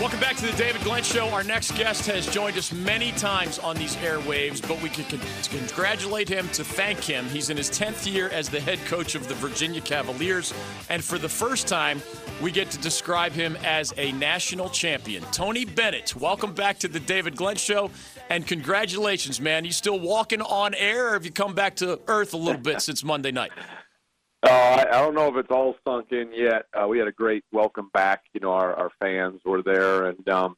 Welcome back to the David Glenn Show. Our next guest has joined us many times on these airwaves, but we can congratulate him to thank him. He's in his 10th year as the head coach of the Virginia Cavaliers, and for the first time, we get to describe him as a national champion. Tony Bennett, welcome back to the David Glenn Show, and congratulations, man. You still walking on air, or have you come back to earth a little bit since Monday night? Uh, I don't know if it's all sunk in yet. Uh, we had a great welcome back. You know, our, our fans were there, and um,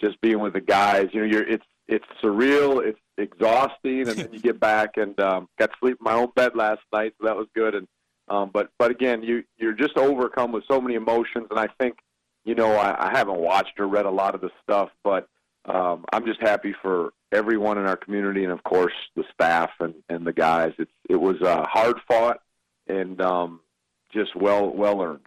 just being with the guys. You know, you're it's it's surreal. It's exhausting, and then you get back and um, got to sleep in my own bed last night, so that was good. And um, but but again, you you're just overcome with so many emotions, and I think you know I, I haven't watched or read a lot of the stuff, but um, I'm just happy for everyone in our community, and of course the staff and, and the guys. It's it was uh, hard fought and um, just well well earned.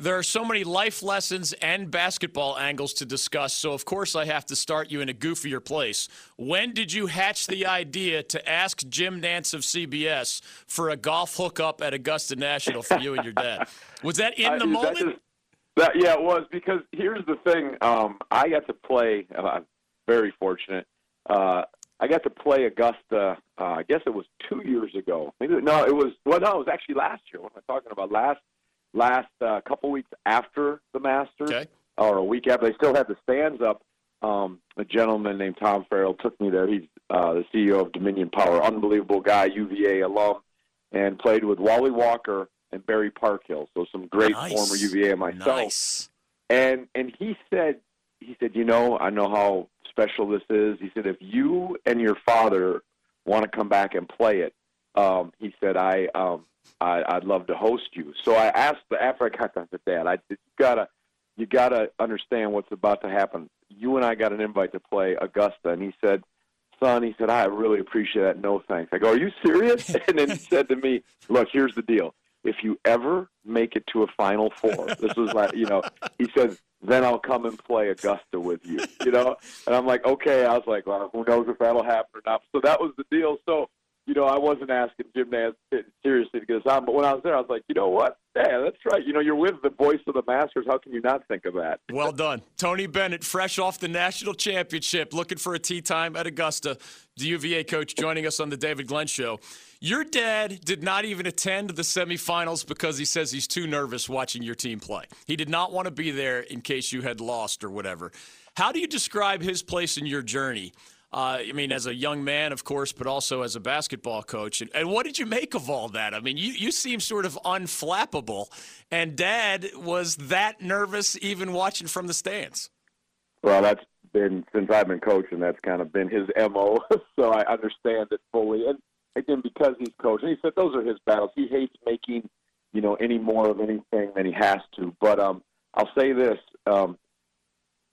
There are so many life lessons and basketball angles to discuss, so of course I have to start you in a goofier place. When did you hatch the idea to ask Jim Nantz of CBS for a golf hookup at Augusta National for you and your dad? Was that in the uh, moment? That is, that, yeah, it was because here's the thing. Um, I got to play. Uh, I'm very fortunate. Uh, I got to play Augusta. Uh, I guess it was two years ago. Maybe no, it was well, no, it was actually last year. What am I talking about? Last last uh, couple weeks after the Masters, okay. or a week after. They still had the stands up. Um, a gentleman named Tom Farrell took me there. He's uh, the CEO of Dominion Power, unbelievable guy, UVA alum, and played with Wally Walker and Barry Parkhill. So some great nice. former UVA and myself. Nice. And and he said he said, you know, I know how special this is. He said, if you and your father want to come back and play it, um, he said, I, um, I, I'd love to host you. So I asked the I got that, I gotta, you gotta understand what's about to happen. You and I got an invite to play Augusta, and he said, son, he said, I really appreciate that. No thanks. I go, are you serious? and then he said to me, look, here's the deal. If you ever make it to a Final Four, this was like, you know, he said, then I'll come and play Augusta with you, you know? And I'm like, okay. I was like, well, who knows if that'll happen or not. So that was the deal. So, you know, I wasn't asking Jim Nantz uh, seriously to get us on, but when I was there, I was like, you know what? Yeah, that's right. You know, you're with the voice of the Masters. How can you not think of that? Well done. Tony Bennett, fresh off the national championship, looking for a tee time at Augusta. The UVA coach joining us on the David Glenn Show. Your dad did not even attend the semifinals because he says he's too nervous watching your team play. He did not want to be there in case you had lost or whatever. How do you describe his place in your journey? Uh, I mean, as a young man, of course, but also as a basketball coach. And, and, what did you make of all that? I mean, you, you seem sort of unflappable, and dad was that nervous even watching from the stands. Well, that's been since I've been coaching, that's kind of been his MO. so I understand it fully. And again because he's coaching. He said those are his battles. He hates making, you know, any more of anything than he has to. But um, I'll say this: um,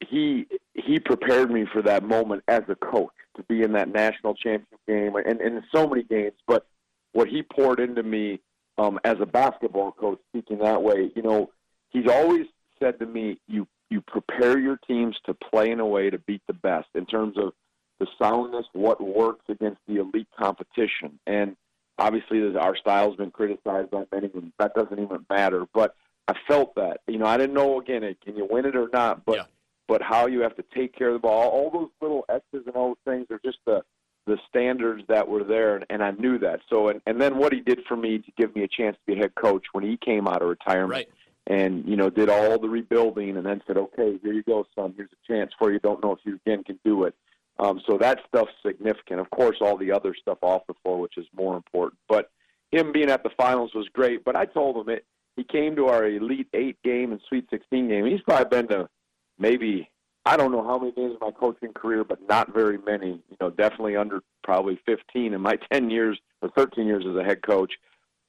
he he prepared me for that moment as a coach to be in that national championship game and, and in so many games. But what he poured into me um, as a basketball coach, speaking that way, you know, he's always said to me, "You you prepare your teams to play in a way to beat the best in terms of the soundness, what works against the elite competition. And obviously, our style has been criticized by many, and that doesn't even matter. But I felt that. You know, I didn't know again, can you win it or not? But yeah. But how you have to take care of the ball, all those little X's and O's things are just the the standards that were there, and, and I knew that. So, and, and then what he did for me to give me a chance to be head coach when he came out of retirement. Right and you know did all the rebuilding and then said okay here you go son here's a chance for you don't know if you again can do it um, so that stuff's significant. Of course, all the other stuff off the floor, which is more important. But him being at the finals was great. But I told him it. He came to our Elite Eight game and Sweet 16 game. He's probably been to maybe I don't know how many games in my coaching career, but not very many. You know, definitely under probably 15 in my 10 years or 13 years as a head coach.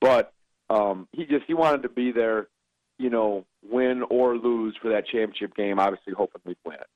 But um, he just he wanted to be there, you know, win or lose for that championship game. Obviously, hoping we'd win it.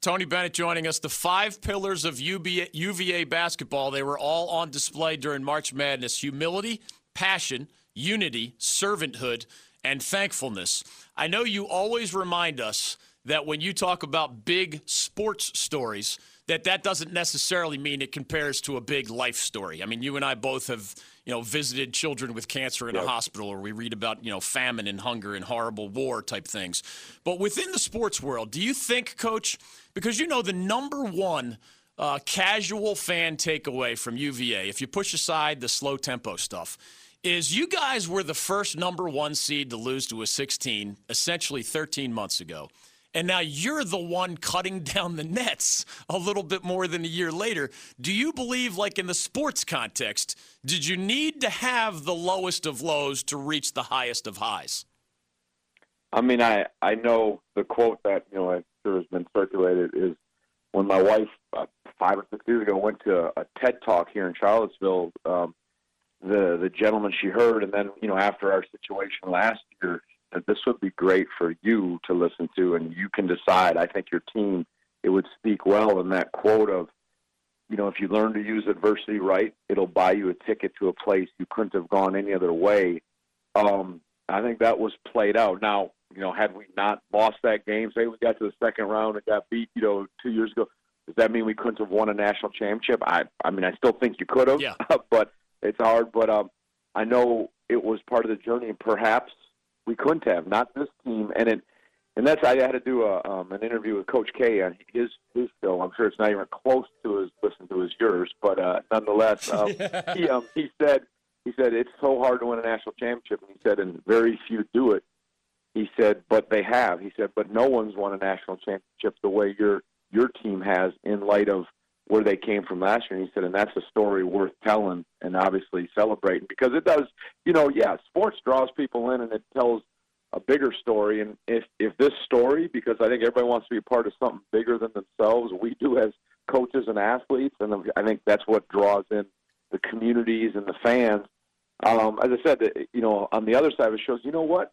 Tony Bennett joining us. The five pillars of UVA, UVA basketball, they were all on display during March Madness humility, passion, unity, servanthood, and thankfulness. I know you always remind us that when you talk about big sports stories, that that doesn't necessarily mean it compares to a big life story. I mean, you and I both have you know visited children with cancer in yep. a hospital, or we read about you know famine and hunger and horrible war type things. But within the sports world, do you think, Coach? Because you know the number one uh, casual fan takeaway from UVA, if you push aside the slow tempo stuff, is you guys were the first number one seed to lose to a 16, essentially 13 months ago. And now you're the one cutting down the nets a little bit more than a year later. Do you believe, like in the sports context, did you need to have the lowest of lows to reach the highest of highs? I mean, I, I know the quote that, you know, I'm sure has been circulated is when my wife uh, five or six years ago went to a, a TED talk here in Charlottesville. Um, the the gentleman she heard, and then you know after our situation last year, that this would be great for you to listen to, and you can decide. I think your team it would speak well in that quote of, you know, if you learn to use adversity right, it'll buy you a ticket to a place you couldn't have gone any other way. Um, I think that was played out. Now, you know, had we not lost that game, say we got to the second round and got beat, you know, two years ago, does that mean we couldn't have won a national championship? I, I mean, I still think you could have, yeah. but it's hard. But um, I know it was part of the journey, and perhaps we couldn't have. Not this team, and it, and that's I had to do a um, an interview with Coach K on his his show. I'm sure it's not even close to as listen to as yours, but uh, nonetheless, um, yeah. he um, he said he said it's so hard to win a national championship, and he said, and very few do it. He said, but they have. He said, but no one's won a national championship the way your your team has in light of where they came from last year. And he said, and that's a story worth telling and obviously celebrating because it does, you know, yeah, sports draws people in and it tells a bigger story. And if, if this story, because I think everybody wants to be a part of something bigger than themselves, we do as coaches and athletes. And I think that's what draws in the communities and the fans. Um, as I said, you know, on the other side of it shows, you know what,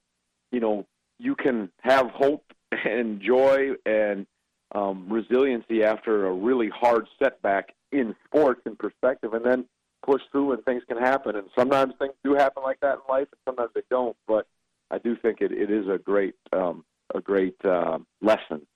you know, you can have hope and joy and um, resiliency after a really hard setback in sports in perspective, and then push through and things can happen. And sometimes things do happen like that in life, and sometimes they don't. But I do think it, it is a great um, a great uh, lesson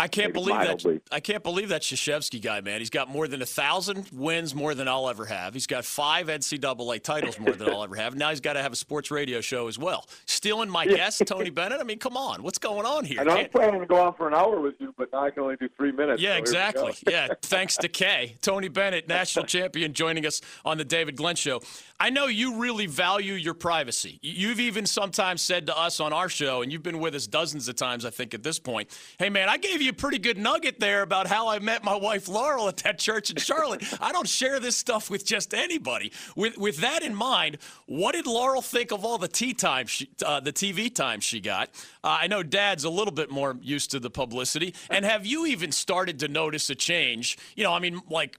I can't believe mildly. that. I can't believe that Krzyzewski guy, man. He's got more than a thousand wins, more than I'll ever have. He's got five NCAA titles, more than I'll ever have. Now he's got to have a sports radio show as well. Stealing my guest, Tony Bennett. I mean, come on, what's going on here? And I'm planning to go on for an hour with you, but now I can only do three minutes. Yeah, so exactly. yeah, thanks to K, Tony Bennett, national champion, joining us on the David Glenn Show. I know you really value your privacy. You've even sometimes said to us on our show, and you've been with us dozens of times, I think, at this point. Hey, man, I gave you a pretty good nugget nugget there about how I met my wife Laurel at that church in Charlotte. I don't share this stuff with just anybody. With with that in mind, what did Laurel think of all the tea time, she, uh, the TV time she got? Uh, I know Dad's a little bit more used to the publicity. And have you even started to notice a change? You know, I mean, like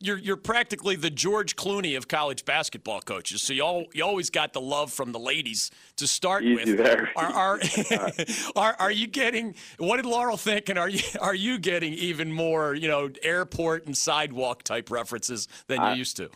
you're you're practically the George Clooney of college basketball coaches. So you all you always got the love from the ladies to start Easy with. There. Are are, are are you getting what did Laurel think and are you are you getting even more, you know, airport and sidewalk type references than you used to?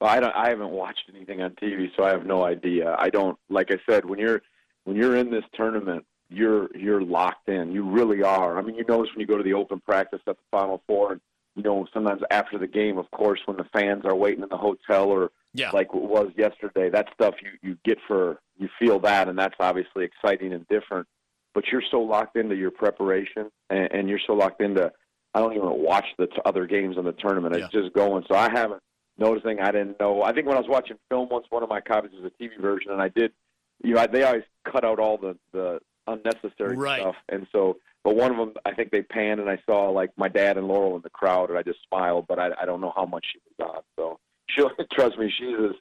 Well, I don't I haven't watched anything on TV, so I have no idea. I don't like I said when you're when you're in this tournament, you're you're locked in. You really are. I mean, you notice when you go to the open practice at the Final Four and you know, sometimes after the game, of course, when the fans are waiting in the hotel or yeah. like it was yesterday, that stuff you, you get for, you feel that, and that's obviously exciting and different. But you're so locked into your preparation and, and you're so locked into, I don't even watch the t- other games in the tournament. It's yeah. just going. So I haven't noticing. I didn't know. I think when I was watching film once, one of my copies was a TV version, and I did, you know, I, they always cut out all the, the unnecessary right. stuff. And so but one of them, I think they panned, and I saw like my dad and Laurel in the crowd, and I just smiled. But I, I don't know how much she was on. So she'll trust me. She's as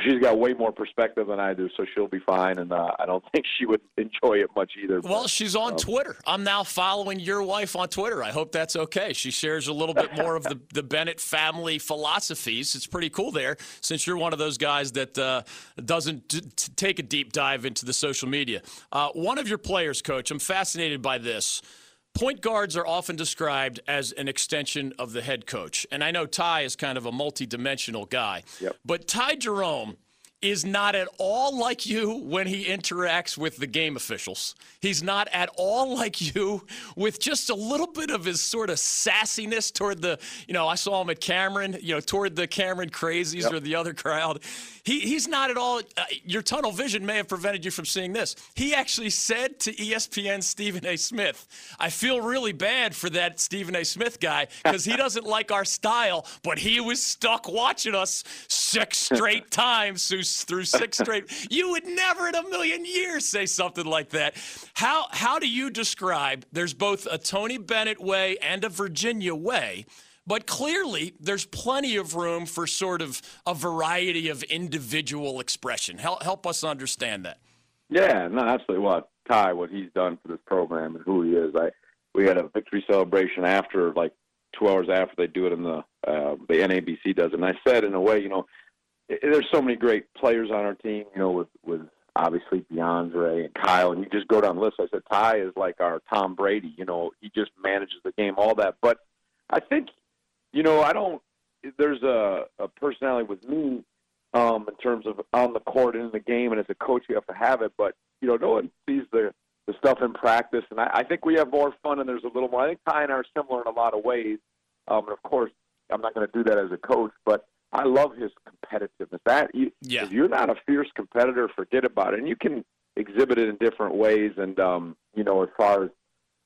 she's got way more perspective than I do, so she'll be fine. And uh, I don't think she would enjoy it much either. Well, but, she's on um, Twitter. I'm now following your wife on Twitter. I hope that's okay. She shares a little bit more of the, the Bennett family philosophies. It's pretty cool there, since you're one of those guys that uh, doesn't d- take a deep dive into the social media. Uh, one of your players, coach, I'm fascinated by this. Point guards are often described as an extension of the head coach. And I know Ty is kind of a multi-dimensional guy. Yep. But Ty Jerome is not at all like you when he interacts with the game officials. He's not at all like you with just a little bit of his sort of sassiness toward the, you know, I saw him at Cameron, you know, toward the Cameron crazies yep. or the other crowd. He, he's not at all, uh, your tunnel vision may have prevented you from seeing this. He actually said to ESPN Stephen A. Smith, I feel really bad for that Stephen A. Smith guy because he doesn't like our style, but he was stuck watching us six straight times through, through six straight. You would never in a million years say something like that. How how do you describe? There's both a Tony Bennett way and a Virginia way. But clearly, there's plenty of room for sort of a variety of individual expression. Help, help us understand that. Yeah, no, absolutely. What Ty, what he's done for this program and who he is. I we had a victory celebration after, like two hours after they do it in the uh, the NABC does it. And I said, in a way, you know, there's so many great players on our team. You know, with with obviously DeAndre and Kyle, and you just go down the list. I said Ty is like our Tom Brady. You know, he just manages the game, all that. But I think, you know, I don't. There's a, a personality with me um, in terms of on the court and in the game, and as a coach, you have to have it. But you know, no one sees the the stuff in practice, and I, I think we have more fun, and there's a little more. I think Ty and I are similar in a lot of ways. Um, and of course, I'm not going to do that as a coach, but I love his competitiveness. That you, yeah. if you're not a fierce competitor, forget about it. And you can exhibit it in different ways. And um, you know, as far as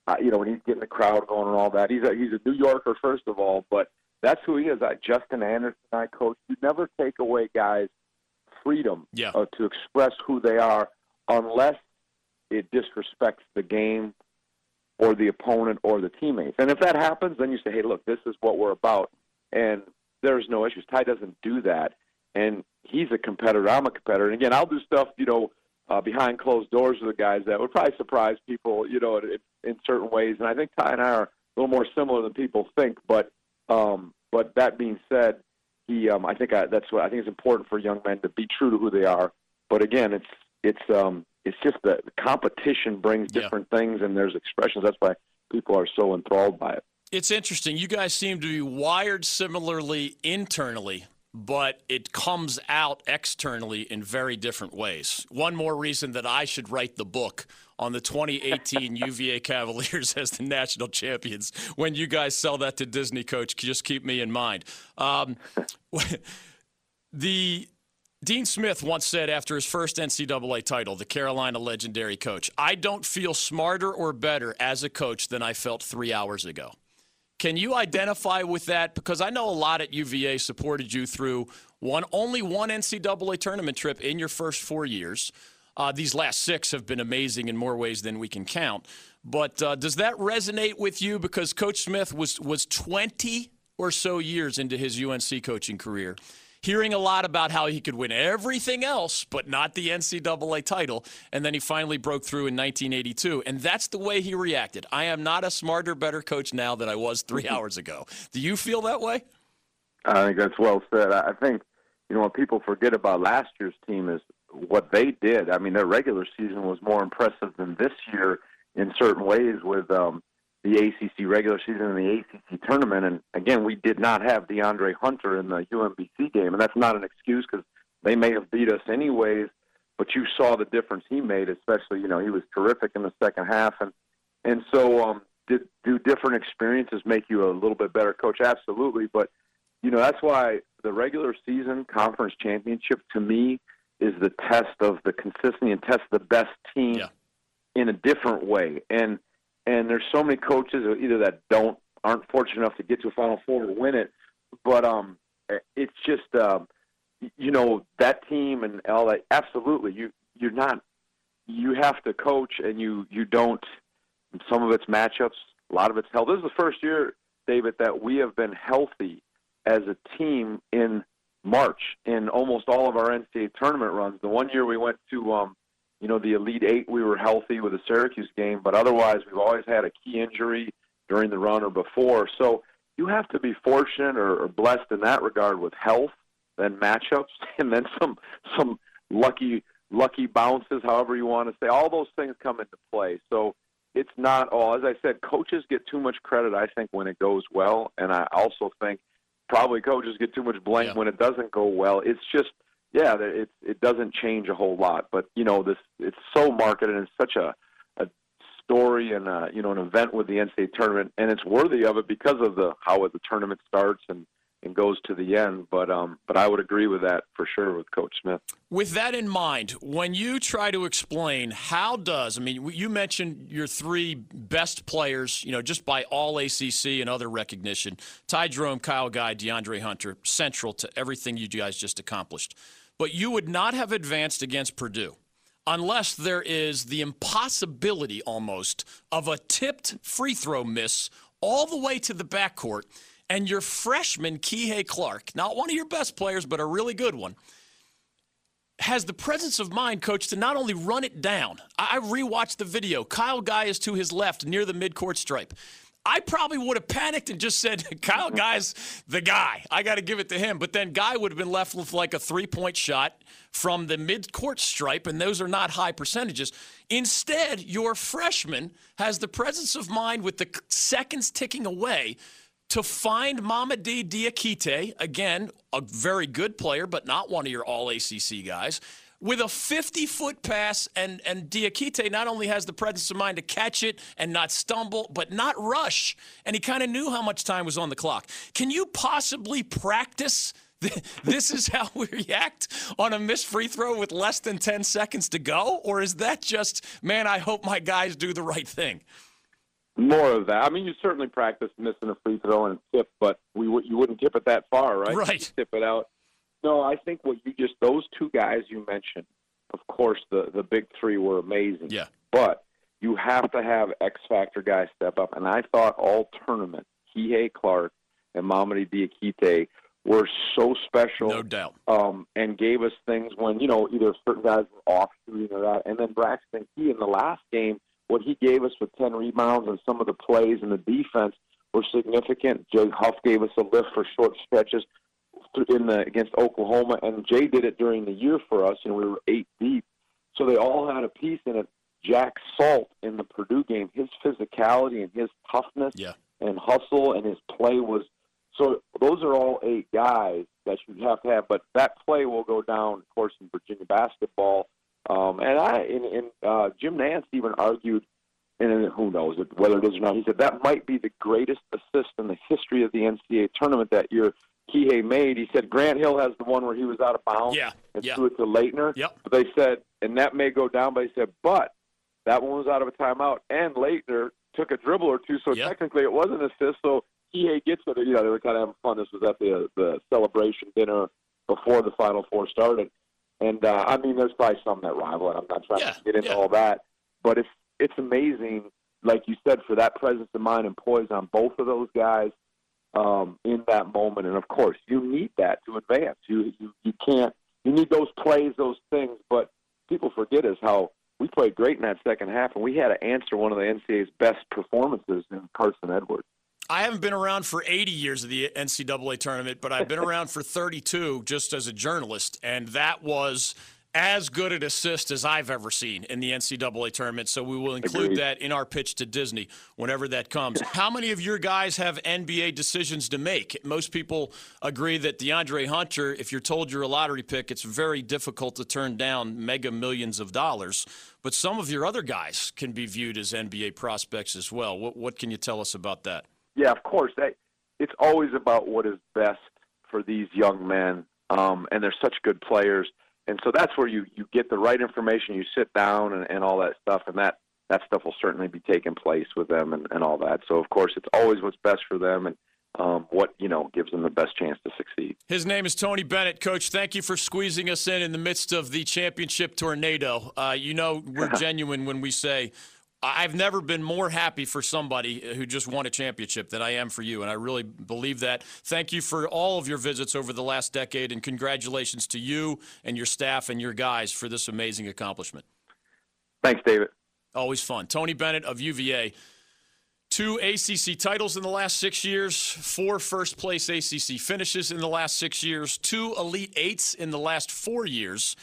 uh, you know, when he's getting the crowd going and all that, he's a he's a New Yorker first of all, but that's who he is. I, Justin Anderson, I coach. You never take away guys' freedom yeah. uh, to express who they are, unless it disrespects the game or the opponent or the teammates. And if that happens, then you say, hey, look, this is what we're about. And there's no issues. Ty doesn't do that. And he's a competitor. I'm a competitor. And again, I'll do stuff, you know, uh, behind closed doors with the guys that would probably surprise people, you know, in, in certain ways. And I think Ty and I are a little more similar than people think. But um, but that being said, he um, I think I, that's what I think it's important for young men to be true to who they are. But again, it's it's um, it's just that the competition brings different yeah. things, and there's expressions. That's why people are so enthralled by it. It's interesting. You guys seem to be wired similarly internally, but it comes out externally in very different ways. One more reason that I should write the book on the 2018 UVA Cavaliers as the national champions. When you guys sell that to Disney, coach, just keep me in mind. Um, the Dean Smith once said after his first NCAA title, the Carolina legendary coach, I don't feel smarter or better as a coach than I felt three hours ago. Can you identify with that? Because I know a lot at UVA supported you through one only one NCAA tournament trip in your first four years. Uh, these last six have been amazing in more ways than we can count. But uh, does that resonate with you? Because Coach Smith was was 20 or so years into his UNC coaching career hearing a lot about how he could win everything else, but not the NCAA title. And then he finally broke through in 1982. And that's the way he reacted. I am not a smarter, better coach now than I was three hours ago. Do you feel that way? I think that's well said. I think, you know, what people forget about last year's team is what they did. I mean, their regular season was more impressive than this year in certain ways with um, the ACC regular season and the ACC tournament. And again, we did not have DeAndre Hunter in the UMBC game, and that's not an excuse because they may have beat us anyways. But you saw the difference he made, especially you know he was terrific in the second half, and and so um, did do different experiences make you a little bit better coach? Absolutely, but you know that's why the regular season conference championship to me is the test of the consistency and test the best team yeah. in a different way and and there's so many coaches either that don't aren't fortunate enough to get to a Final Four to win it, but um, it's just um, you know that team and all that. Absolutely, you you're not. You have to coach, and you you don't. Some of it's matchups, a lot of it's health. This is the first year, David, that we have been healthy as a team in March in almost all of our NCAA tournament runs. The one year we went to um, you know, the Elite Eight, we were healthy with the Syracuse game, but otherwise, we've always had a key injury during the run or before. So you have to be fortunate or, or blessed in that regard with health, then matchups, and then some some lucky lucky bounces, however you want to say. All those things come into play. So it's not all. As I said, coaches get too much credit, I think, when it goes well, and I also think probably coaches get too much blame yeah. when it doesn't go well. It's just yeah, it it doesn't change a whole lot. But you know, this it's so marketed and it's such a a story and a, you know an event with the NCAA tournament, and it's worthy of it because of the how the tournament starts and and goes to the end. But um, but I would agree with that for sure with Coach Smith. With that in mind, when you try to explain how does I mean you mentioned your three best players, you know, just by all ACC and other recognition, Ty Jerome, Kyle Guy, DeAndre Hunter, central to everything you guys just accomplished. But you would not have advanced against Purdue unless there is the impossibility almost of a tipped free throw miss all the way to the backcourt and your freshman, Kihei Clark, not one of your best players, but a really good one, has the presence of mind, coach, to not only run it down. I rewatched the video. Kyle Guy is to his left near the midcourt stripe. I probably would have panicked and just said, Kyle mm-hmm. Guy's the guy. I got to give it to him. But then Guy would have been left with like a three point shot from the mid-court stripe, and those are not high percentages. Instead, your freshman has the presence of mind with the seconds ticking away to find Mamadi Diakite, again, a very good player, but not one of your all ACC guys, with a 50 foot pass. And, and Diakite not only has the presence of mind to catch it and not stumble, but not rush. And he kind of knew how much time was on the clock. Can you possibly practice? this is how we react on a missed free throw with less than 10 seconds to go? Or is that just, man, I hope my guys do the right thing? More of that. I mean, you certainly practice missing a free throw and tip, but we w- you wouldn't tip it that far, right? Right. tip it out. No, I think what you just those two guys you mentioned. Of course, the the big three were amazing. Yeah. But you have to have X factor guys step up, and I thought all tournament, Kihei Clark and Mamadi Diakite were so special. No doubt. Um, and gave us things when you know either certain guys were off shooting or that, and then Braxton Key in the last game what he gave us with 10 rebounds and some of the plays and the defense were significant. Jay Huff gave us a lift for short stretches in the against Oklahoma, and Jay did it during the year for us, and we were eight deep. So they all had a piece in it. Jack Salt in the Purdue game, his physicality and his toughness yeah. and hustle and his play was so. Those are all eight guys that you have to have. But that play will go down, of course, in Virginia basketball um, and I, and, and uh, Jim Nantz even argued, and who knows whether it is or not. He said that might be the greatest assist in the history of the NCAA tournament that year. Kihei made. He said Grant Hill has the one where he was out of bounds yeah, and yeah. threw it to Laettner. Yep. But they said, and that may go down, but he said, but that one was out of a timeout, and Laettner took a dribble or two, so yep. technically it was an assist. So Kihei gets it. You know, they were kind of having fun. This was at the the celebration dinner before the Final Four started. And uh, I mean, there's probably some that rival it. I'm not trying yeah, to get into yeah. all that, but it's it's amazing, like you said, for that presence of mind and poise on both of those guys um, in that moment. And of course, you need that to advance. You you you can't. You need those plays, those things. But people forget is how we played great in that second half, and we had to answer one of the NCAA's best performances in Carson Edwards. I haven't been around for 80 years of the NCAA tournament, but I've been around for 32 just as a journalist, and that was as good an assist as I've ever seen in the NCAA tournament. So we will include Agreed. that in our pitch to Disney whenever that comes. How many of your guys have NBA decisions to make? Most people agree that DeAndre Hunter, if you're told you're a lottery pick, it's very difficult to turn down mega millions of dollars. But some of your other guys can be viewed as NBA prospects as well. What, what can you tell us about that? Yeah, of course. That, it's always about what is best for these young men, um, and they're such good players. And so that's where you, you get the right information. You sit down and, and all that stuff, and that, that stuff will certainly be taking place with them and, and all that. So of course, it's always what's best for them and um, what you know gives them the best chance to succeed. His name is Tony Bennett, Coach. Thank you for squeezing us in in the midst of the championship tornado. Uh, you know we're genuine when we say I've never been more happy for somebody who just won a championship than I am for you, and I really believe that. Thank you for all of your visits over the last decade, and congratulations to you and your staff and your guys for this amazing accomplishment. Thanks, David. Always fun. Tony Bennett of UVA. Two ACC titles in the last six years, four first place ACC finishes in the last six years, two Elite Eights in the last four years,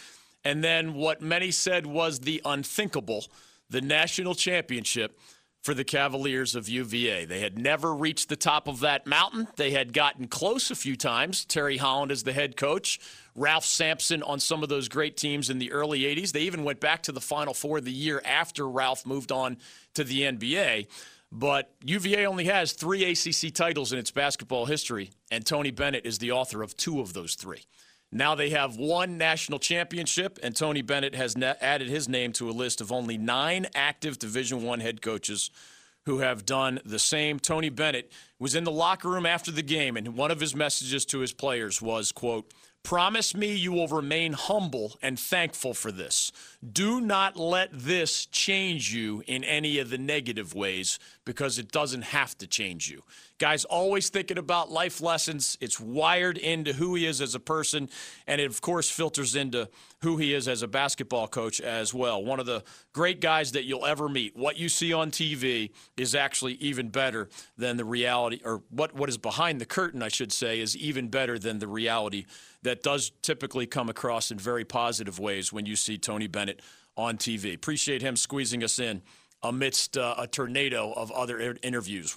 and then what many said was the unthinkable the national championship for the Cavaliers of UVA. They had never reached the top of that mountain. They had gotten close a few times. Terry Holland as the head coach, Ralph Sampson on some of those great teams in the early 80s. They even went back to the Final Four the year after Ralph moved on to the NBA. But UVA only has three ACC titles in its basketball history, and Tony Bennett is the author of two of those three. Now they have one national championship, and Tony Bennett has added his name to a list of only nine active Division One head coaches who have done the same. Tony Bennett was in the locker room after the game, and one of his messages to his players was, "quote Promise me you will remain humble and thankful for this. Do not let this change you in any of the negative ways because it doesn't have to change you. Guy's always thinking about life lessons. It's wired into who he is as a person, and it, of course, filters into who he is as a basketball coach as well. One of the great guys that you'll ever meet. What you see on TV is actually even better than the reality, or what, what is behind the curtain, I should say, is even better than the reality that does typically come across in very positive ways when you see Tony Bennett on TV. Appreciate him squeezing us in amidst uh, a tornado of other interviews.